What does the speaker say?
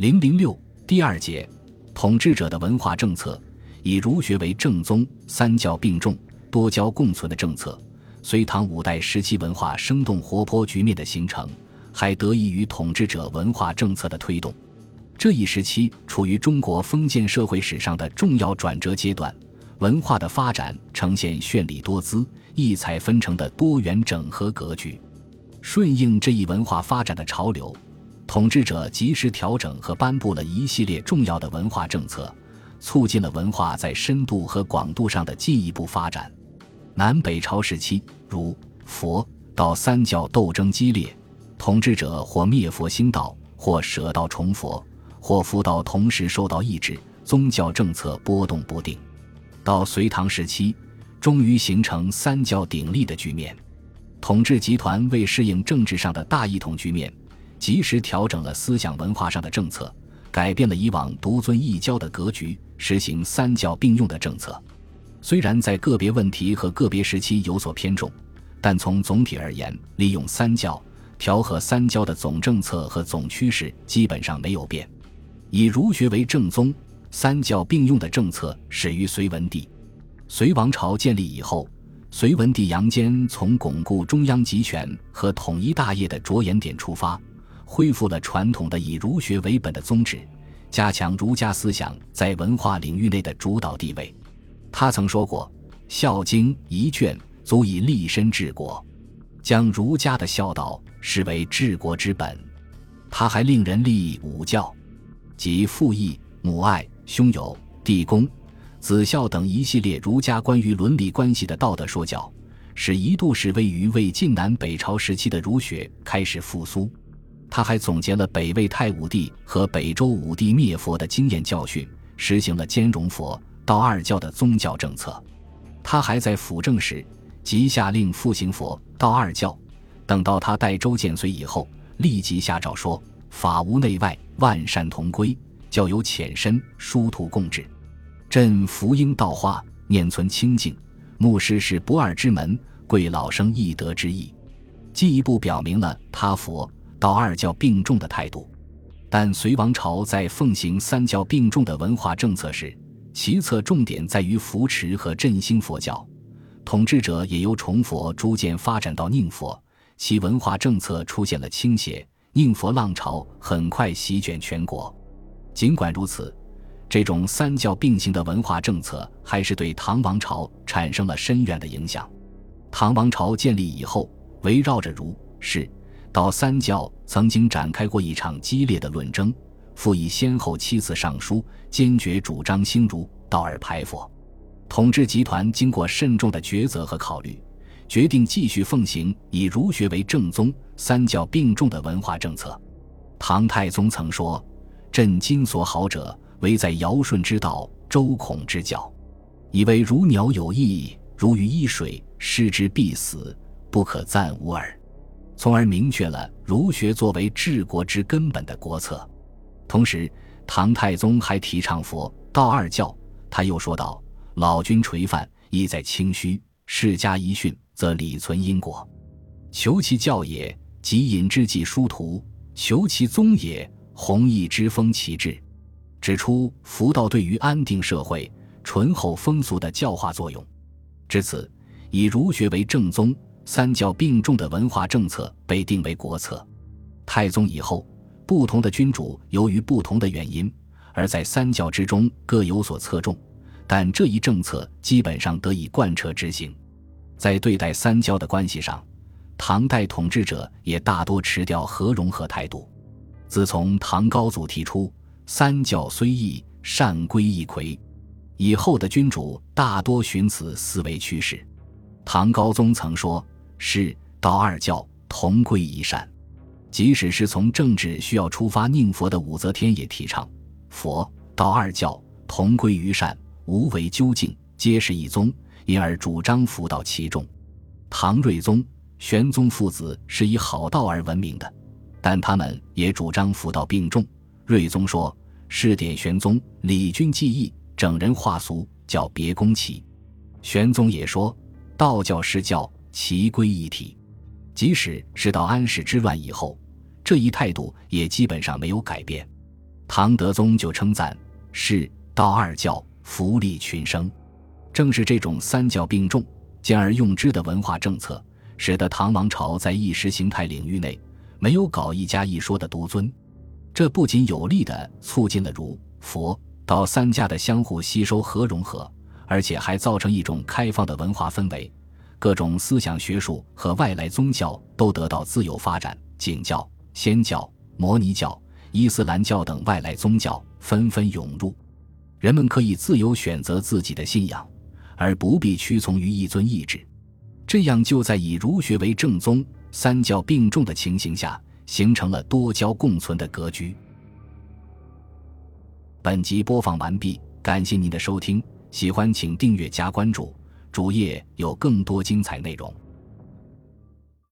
零零六第二节，统治者的文化政策以儒学为正宗，三教并重，多教共存的政策。隋唐五代时期文化生动活泼局面的形成，还得益于统治者文化政策的推动。这一时期处于中国封建社会史上的重要转折阶段，文化的发展呈现绚丽多姿、异彩纷呈的多元整合格局。顺应这一文化发展的潮流。统治者及时调整和颁布了一系列重要的文化政策，促进了文化在深度和广度上的进一步发展。南北朝时期，儒、佛、道三教斗争激烈，统治者或灭佛兴道，或舍道崇佛，或佛道同时受到抑制，宗教政策波动不定。到隋唐时期，终于形成三教鼎立的局面。统治集团为适应政治上的大一统局面。及时调整了思想文化上的政策，改变了以往独尊一教的格局，实行三教并用的政策。虽然在个别问题和个别时期有所偏重，但从总体而言，利用三教调和三教的总政策和总趋势基本上没有变。以儒学为正宗、三教并用的政策始于隋文帝。隋王朝建立以后，隋文帝杨坚从巩固中央集权和统一大业的着眼点出发。恢复了传统的以儒学为本的宗旨，加强儒家思想在文化领域内的主导地位。他曾说过：“《孝经》一卷足以立身治国，将儒家的孝道视为治国之本。”他还令人立五教，即父义、母爱、兄友、弟恭、子孝等一系列儒家关于伦理关系的道德说教，使一度是位于魏晋南北朝时期的儒学开始复苏。他还总结了北魏太武帝和北周武帝灭佛的经验教训，实行了兼容佛道二教的宗教政策。他还在辅政时即下令复行佛道二教。等到他代周建隋以后，立即下诏说：“法无内外，万善同归，教有浅深，殊途共治。朕福应道化，念存清净，牧师是不二之门，贵老生易得之意。”进一步表明了他佛。道二教并重的态度，但隋王朝在奉行三教并重的文化政策时，其策重点在于扶持和振兴佛教。统治者也由崇佛逐渐发展到宁佛，其文化政策出现了倾斜，宁佛浪潮很快席卷全国。尽管如此，这种三教并行的文化政策还是对唐王朝产生了深远的影响。唐王朝建立以后，围绕着儒释。道三教曾经展开过一场激烈的论争，复以先后七次上书，坚决主张兴儒道而排佛。统治集团经过慎重的抉择和考虑，决定继续奉行以儒学为正宗、三教并重的文化政策。唐太宗曾说：“朕今所好者，唯在尧舜之道，周孔之教，以为如鸟有翼，如鱼依水，失之必死，不可暂无耳。”从而明确了儒学作为治国之根本的国策。同时，唐太宗还提倡佛道二教。他又说道：“老君垂范，意在清虚；世家遗训，则理存因果。求其教也，即引之计殊途；求其宗也，弘毅之风其志。”指出佛道对于安定社会、醇厚风俗的教化作用。至此，以儒学为正宗。三教并重的文化政策被定为国策。太宗以后，不同的君主由于不同的原因，而在三教之中各有所侧重，但这一政策基本上得以贯彻执行。在对待三教的关系上，唐代统治者也大多持调和融合态度。自从唐高祖提出“三教虽异，善归一珪”以后的君主大多循此思维趋势。唐高宗曾说。是道二教同归一善，即使是从政治需要出发，宁佛的武则天也提倡佛道二教同归于善，无为究竟，皆是一宗，因而主张佛道其中。唐睿宗、玄宗父子是以好道而闻名的，但他们也主张佛道并重。睿宗说：“试点玄宗，礼君记义，整人化俗，叫别宫齐。”玄宗也说：“道教是教。”齐归一体，即使是到安史之乱以后，这一态度也基本上没有改变。唐德宗就称赞是道二教福利群生。正是这种三教并重、兼而用之的文化政策，使得唐王朝在意识形态领域内没有搞一家一说的独尊。这不仅有力地促进了儒、佛、道三家的相互吸收和融合，而且还造成一种开放的文化氛围，各种思想学术和外来宗教都得到自由发展。景教、仙教、摩尼教、伊斯兰教等外来宗教纷纷涌入，人们可以自由选择自己的信仰。而不必屈从于一尊意志，这样就在以儒学为正宗、三教并重的情形下，形成了多教共存的格局。本集播放完毕，感谢您的收听，喜欢请订阅加关注，主页有更多精彩内容。